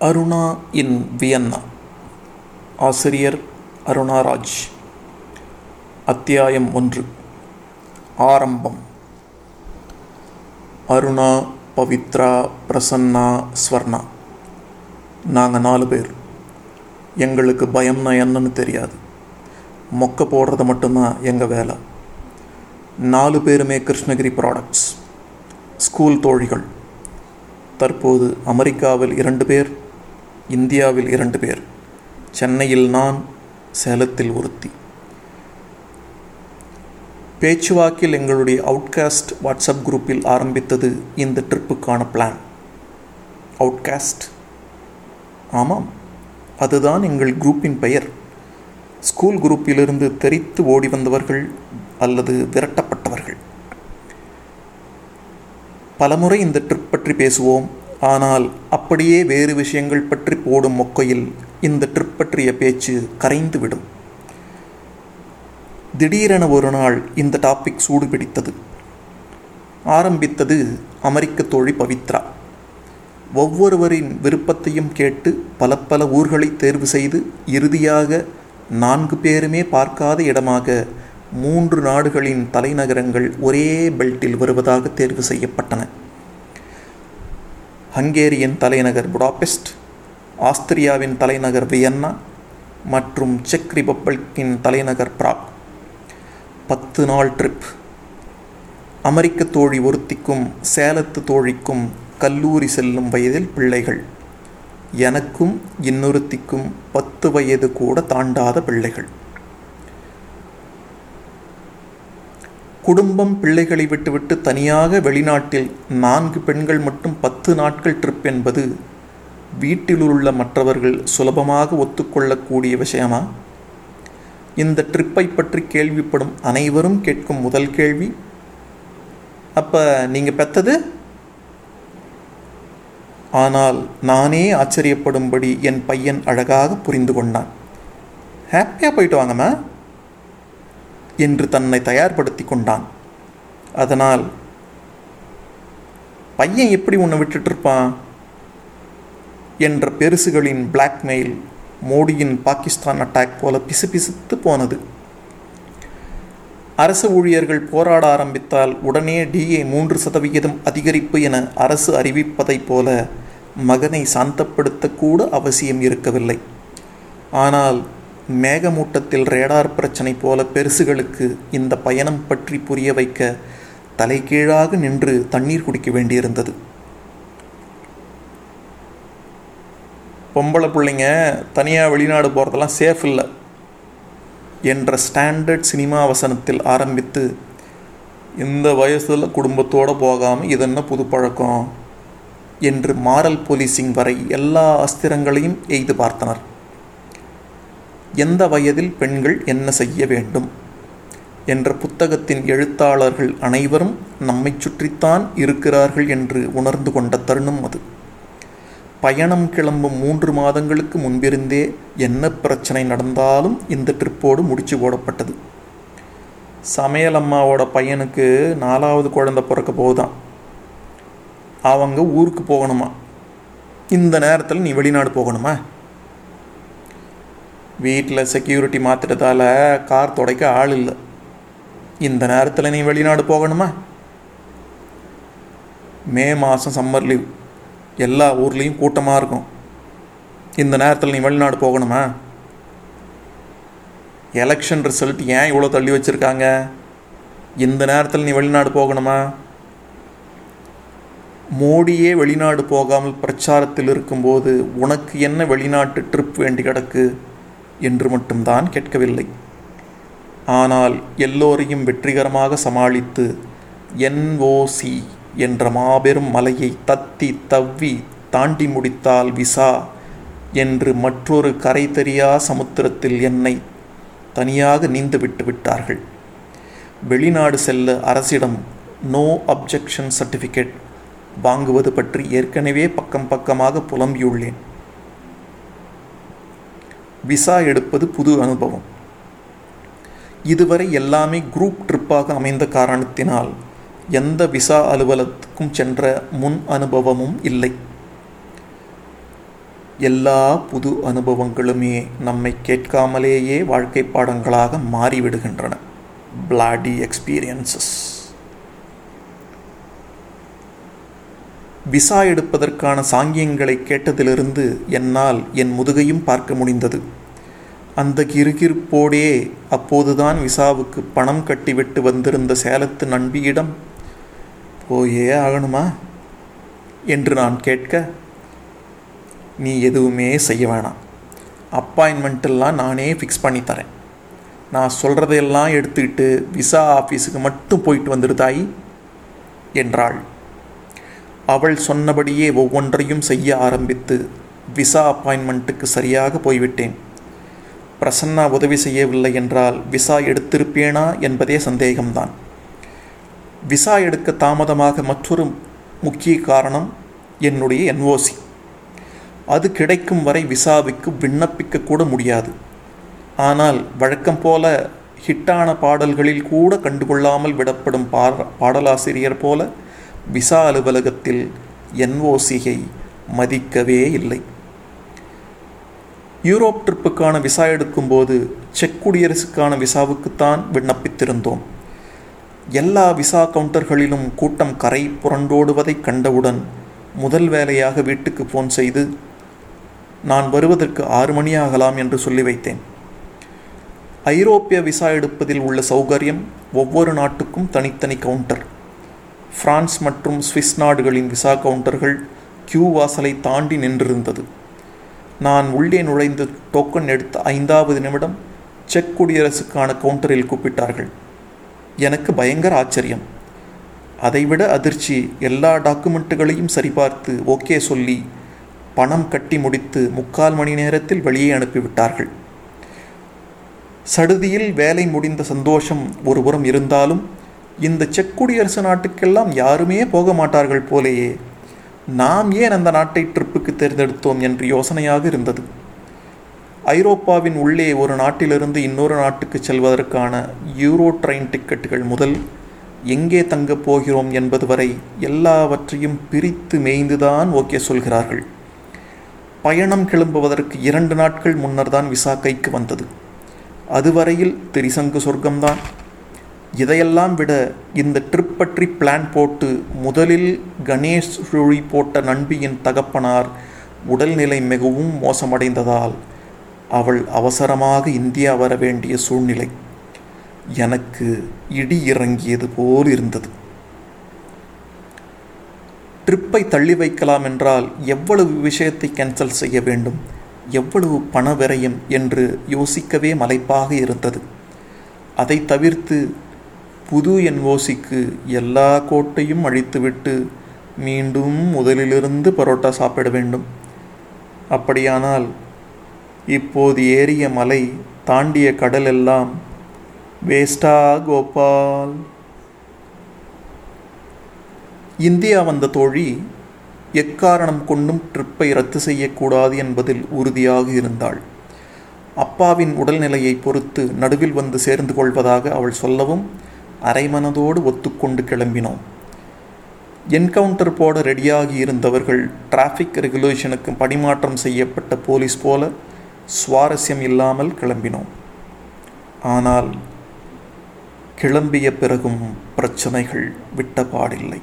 அருணா இன் Vienna. ஆசிரியர் அருணா ராஜ் அத்தியாயம் ஒன்று. ஆரம்பம். அருணா பவித்ரா பிரசன்னா ஸ்வர்ணா. நாங்கள் நாலு பேர். எங்களுக்கு பயம்னா என்னன்னு தெரியாது. மொக்க போடுறது மட்டும்தான் எங்கள் வேலை? நாலு பேருமே கிருஷ்ணகிரி ப்ராடக்ட்ஸ் ஸ்கூல் தோழிகள். தற்போது அமெரிக்காவில் இரண்டு பேர். இந்தியாவில் இரண்டு பேர். சென்னையில் நான் சேலத்தில் ஒருத்தி. பேச்சுவாக்கில் எங்களுடைய அவுட்காஸ்ட் வாட்ஸ்அப் குரூப்பில் ஆரம்பித்தது இந்த ட்ரிப்புக்கான பிளான் அவுட்காஸ்ட் ஆமாம் அதுதான் எங்கள் குரூப்பின் பெயர். ஸ்கூல் குரூப்பிலிருந்து தெரித்து ஓடி வந்தவர்கள் அல்லது விரட்டப்பட்டவர்கள். பலமுறை இந்த ட்ரிப் பற்றி பேசுவோம் ஆனால் அப்படியே வேறு விஷயங்கள் பற்றி போடும் மொக்கையில் இந்த ட்ரிப் பற்றிய பேச்சு கரைந்துவிடும். திடீரென ஒரு நாள் இந்த டாபிக் சூடு பிடித்தது ஆரம்பித்தது அமெரிக்க தோழி பவித்ரா. ஒவ்வொருவரின் விருப்பத்தையும் கேட்டு பல பல ஊர்களை தேர்வு செய்து இறுதியாக நான்கு பேருமே பார்க்காத இடமாக மூன்று நாடுகளின் தலைநகரங்கள் ஒரே பெல்ட்டில் வருவதாக தேர்வு செய்யப்பட்டன. ஹங்கேரியின் தலைநகர் புடாபெஸ்ட் ஆஸ்திரியாவின் தலைநகர் வியன்னா மற்றும் செக் ரிபப்ளிக்கின் தலைநகர் பிராக். பத்து நாள் ட்ரிப். அமெரிக்க தோழி ஒருத்திக்கும் சேலத்து தோழிக்கும் கல்லூரி செல்லும் வயதில் பிள்ளைகள். எனக்கும் இன்னொருத்திக்கும் பத்து வயது கூட தாண்டாத பிள்ளைகள். குடும்பம் பிள்ளைகளை விட்டுவிட்டு தனியாக வெளிநாட்டில் நான்கு பெண்கள் மட்டும் பத்து நாட்கள் ட்ரிப் என்பது வீட்டில் உள்ள மற்றவர்கள் சுலபமாக ஒத்துக்கொள்ளக்கூடிய விஷயமா? இந்த ட்ரிப்பை பற்றி கேள்விப்படும் அனைவரும் கேட்கும் முதல் கேள்வி. அப்போ நீங்கள் பெற்றது? ஆனால் நானே ஆச்சரியப்படும்படி என் பையன் அழகாக புரிந்து கொண்டான். ஹாப்பியாக போயிட்டு வாங்கம்மா. என்று தன்னை தயார்படுத்தி கொண்டான். அதனால் பையன் எப்படி உன்னை விட்டுட்ருப்பான் என்ற பெருசுகளின் பிளாக்மெயில் மோடியின் பாகிஸ்தான் அட்டாக் போல பிசுபிசுத்து போனது. அரசு ஊழியர்கள் போராட ஆரம்பித்தால் உடனே டிஏ மூன்று சதவிகிதம் அதிகரிப்பு என அரசு அறிவிப்பதைப் போல மகனை சாந்தப்படுத்தக்கூட அவசியம் இருக்கவில்லை. ஆனால் மேகமூட்டத்தில் ரேடார் பிரச்சனை போல பெருசுகளுக்கு இந்த பயணம் பற்றி புரிய வைக்க தலைகீழாக நின்று தண்ணீர் குடிக்க வேண்டியிருந்தது. பொம்பளை பிள்ளைங்க தனியாக வெளிநாடு போகிறதெல்லாம் சேஃப் இல்லை என்ற ஸ்டாண்டர்ட் சினிமா வசனத்தில் ஆரம்பித்து இந்த வயசில் குடும்பத்தோடு போகாமல் இது என்ன புது பழக்கம்? என்று மாரல் போலீசிங் வரை எல்லா அஸ்திரங்களையும் எய்து பார்த்தனர். எந்த வயதில் பெண்கள் என்ன செய்ய வேண்டும்? என்ற புத்தகத்தின் எழுத்தாளர்கள் அனைவரும் நம்மை சுற்றித்தான் இருக்கிறார்கள் என்று உணர்ந்து கொண்ட தருணம் அது. பயணம் கிளம்பும் மூன்று மாதங்களுக்கு முன்பிருந்தே என்ன பிரச்சனை நடந்தாலும் இந்த ட்ரிப்போடு முடிச்சு போடப்பட்டது சமையல் அம்மாவோட பையனுக்கு நாலாவது குழந்தை பிறக்க போகுதான் அவங்க ஊருக்கு போகணுமா? இந்த நேரத்தில் நீ வெளிநாடு போகணுமா? வீட்டில் செக்யூரிட்டி மாற்றிட்டதால கார் துடைக்க ஆள் இல்லை. இந்த நேரத்தில் நீ வெளிநாடு போகணுமா? மே மாதம் சம்மர் லீவ் எல்லா ஊர்லேயும் கூட்டமாக இருக்கும். இந்த நேரத்தில் நீ வெளிநாடு போகணுமா? எலெக்ஷன் ரிசல்ட் ஏன் இவ்வளோ தள்ளி வச்சுருக்காங்க? இந்த நேரத்தில் நீ வெளிநாடு போகணுமா? மோடியே வெளிநாடு போகாமல் பிரச்சாரத்தில் இருக்கும்போது உனக்கு என்ன வெளிநாட்டு ட்ரிப் வேண்டி கிடக்கு? என்று மட்டும்தான் கேட்கவில்லை. ஆனால் எல்லோரையும் வெற்றிகரமாக சமாளித்து என்ஓசி என்ற மாபெரும் மலையை தத்தி தவ்வி தாண்டி முடித்தால் விசா என்று மற்றொரு கரை தெரியா சமுத்திரத்தில் என்னை தனியாக நீந்து விட்டு விட்டார்கள். வெளிநாடு செல்ல அரசிடம் நோ அப்ஜெக்ஷன் சர்டிஃபிகேட் வாங்குவது பற்றி ஏற்கனவே பக்கம் பக்கமாக புலம்பியுள்ளேன். விசா எடுப்பது புது அனுபவம். இதுவரை எல்லாமே குரூப் ட்ரிப்பாக அமைந்த காரணத்தினால் எந்த விசா அலுவலகத்துக்கும் சென்ற முன் அனுபவமும் இல்லை. எல்லா புது அனுபவங்களுமே நம்மை கேட்காமலேயே வாழ்க்கை பாடங்களாக மாறிவிடுகின்றன. பிளாடி எக்ஸ்பீரியன்சஸ் விசா எடுப்பதற்கான சாங்கியங்களை கேட்டதிலிருந்து என்னால் என் முதுகையும் பார்க்க முடிந்தது. அந்த கிருகிருப்போடே அப்போதுதான் விசாவுக்கு பணம் கட்டிவிட்டு வந்திருந்த சேலத்து நண்பியிடம் போயே ஆகணுமா? என்று நான் கேட்க நீ எதுவுமே செய்ய வேணாம். அப்பாயின்மெண்ட்டெல்லாம் நானே ஃபிக்ஸ் பண்ணி தரேன். நான் சொல்கிறதையெல்லாம் எடுத்துக்கிட்டு விசா ஆஃபீஸுக்கு மட்டும் போயிட்டு வந்துடுதாயி என்றாள். அவள் சொன்னபடியே ஒவ்வொன்றையும் செய்ய ஆரம்பித்து விசா அப்பாயின்மெண்ட்டுக்கு சரியாக போய்விட்டேன். பிரசன்னா உதவி செய்யவில்லை என்றால் விசா எடுத்திருப்பேனா என்பதே சந்தேகம்தான். விசா எடுக்க தாமதமாக மற்றொரு முக்கிய காரணம் என்னுடைய என்ஓசி. அது கிடைக்கும் வரை விசாவுக்கு விண்ணப்பிக்கக்கூட முடியாது. ஆனால் வழக்கம் போல ஹிட்டான பாடல்களில் கூட கண்டுகொள்ளாமல் விடப்படும் பாட பாடலாசிரியர் போல விசா அலுவலகத்தில் என்ஓசியை மதிக்கவே இல்லை. யூரோப் ட்ரிப்புக்கான விசா எடுக்கும்போது செக் குடியரசுக்கான விசாவுக்குத்தான் விண்ணப்பித்திருந்தோம். எல்லா விசா கவுண்டர்களிலும் கூட்டம் கரை புரண்டோடுவதை கண்டவுடன் முதல் வேலையாக வீட்டுக்கு ஃபோன் செய்து நான் வருவதற்கு ஆறு மணி ஆகலாம் என்று சொல்லி வைத்தேன். ஐரோப்பிய விசா எடுப்பதில் உள்ள சௌகரியம் ஒவ்வொரு நாட்டுக்கும் தனித்தனி கவுண்டர். பிரான்ஸ் மற்றும் சுவிஸ் நாடுகளின் விசா கவுண்டர்கள் கியூ வாசலை தாண்டி நின்றிருந்தது. நான் உள்ளே நுழைந்து டோக்கன் எடுத்த ஐந்தாவது நிமிடம் செக் குடியரசுக்கான கவுண்டரில் கூப்பிட்டார்கள். எனக்கு பயங்கர ஆச்சரியம். அதைவிட அதிர்ச்சி எல்லா டாக்குமெண்ட்டுகளையும் சரிபார்த்து ஓகே சொல்லி பணம் கட்டி முடித்து முக்கால் மணி நேரத்தில் வெளியே அனுப்பிவிட்டார்கள். சடுதியில் வேலை முடிந்த சந்தோஷம் ஒருபுறம் இருந்தாலும் இந்த செக் குடியரசு நாட்டுக்கெல்லாம் யாருமே போக மாட்டார்கள் போலேயே. நாம் ஏன் அந்த நாட்டை ட்ரிப்புக்கு தேர்ந்தெடுத்தோம் என்று யோசனையாக இருந்தது. ஐரோப்பாவின் உள்ளே ஒரு நாட்டிலிருந்து இன்னொரு நாட்டுக்கு செல்வதற்கான யூரோ ட்ரெயின் டிக்கெட்டுகள் முதல் எங்கே தங்கப் போகிறோம் என்பது வரை எல்லாவற்றையும் பிரித்து மேய்ந்துதான் ஓகே சொல்கிறார்கள். பயணம் கிளம்புவதற்கு இரண்டு நாட்கள் முன்னர் தான் விசா கைக்கு வந்தது. அதுவரையில் திரிசங்கு சொர்க்கம்தான். இதையெல்லாம் விட இந்த ட்ரிப் பற்றி பிளான் போட்டு முதலில் கணேஷ் சுழி போட்ட நண்பியின் தகப்பனார் உடல்நிலை மிகவும் மோசமடைந்ததால் அவள் அவசரமாக இந்தியா வர வேண்டிய சூழ்நிலை. எனக்கு இடி இறங்கியது போல் இருந்தது. ட்ரிப்பை தள்ளி வைக்கலாம் என்றால் எவ்வளவு விஷயத்தை கேன்சல் செய்ய வேண்டும்? எவ்வளவு பண விரயம் என்று யோசிக்கவே மலைப்பாக இருந்தது. அதை தவிர்த்து புது என்ஓசிக்கு எல்லா கோட்டையும் அழித்துவிட்டு மீண்டும் முதலிலிருந்து பரோட்டா சாப்பிட வேண்டும். அப்படியானால் இப்போது ஏறிய மலை தாண்டிய கடல் எல்லாம் வேஸ்டா கோபால். இந்தியா வந்த தோழி எக்காரணம் கொண்டும் ட்ரிப்பை ரத்து செய்யக்கூடாது என்பதில் உறுதியாக இருந்தாள். அப்பாவின் உடல்நிலையை பொறுத்து நடுவில் வந்து சேர்ந்து கொள்வதாக அவள் சொல்லவும் அரைமனதோடு ஒத்துக்கொண்டு கிளம்பினோம். என்கவுண்டர் போட ரெடியாகி இருந்தவர்கள் டிராஃபிக் ரெகுலேஷனுக்கு பணிமாற்றம் செய்யப்பட்ட போலீஸ் போல சுவாரஸ்யம் இல்லாமல் கிளம்பினோம். ஆனால் கிளம்பிய பிறகும் பிரச்சனைகள் விட்டபாடில்லை பாடில்லை.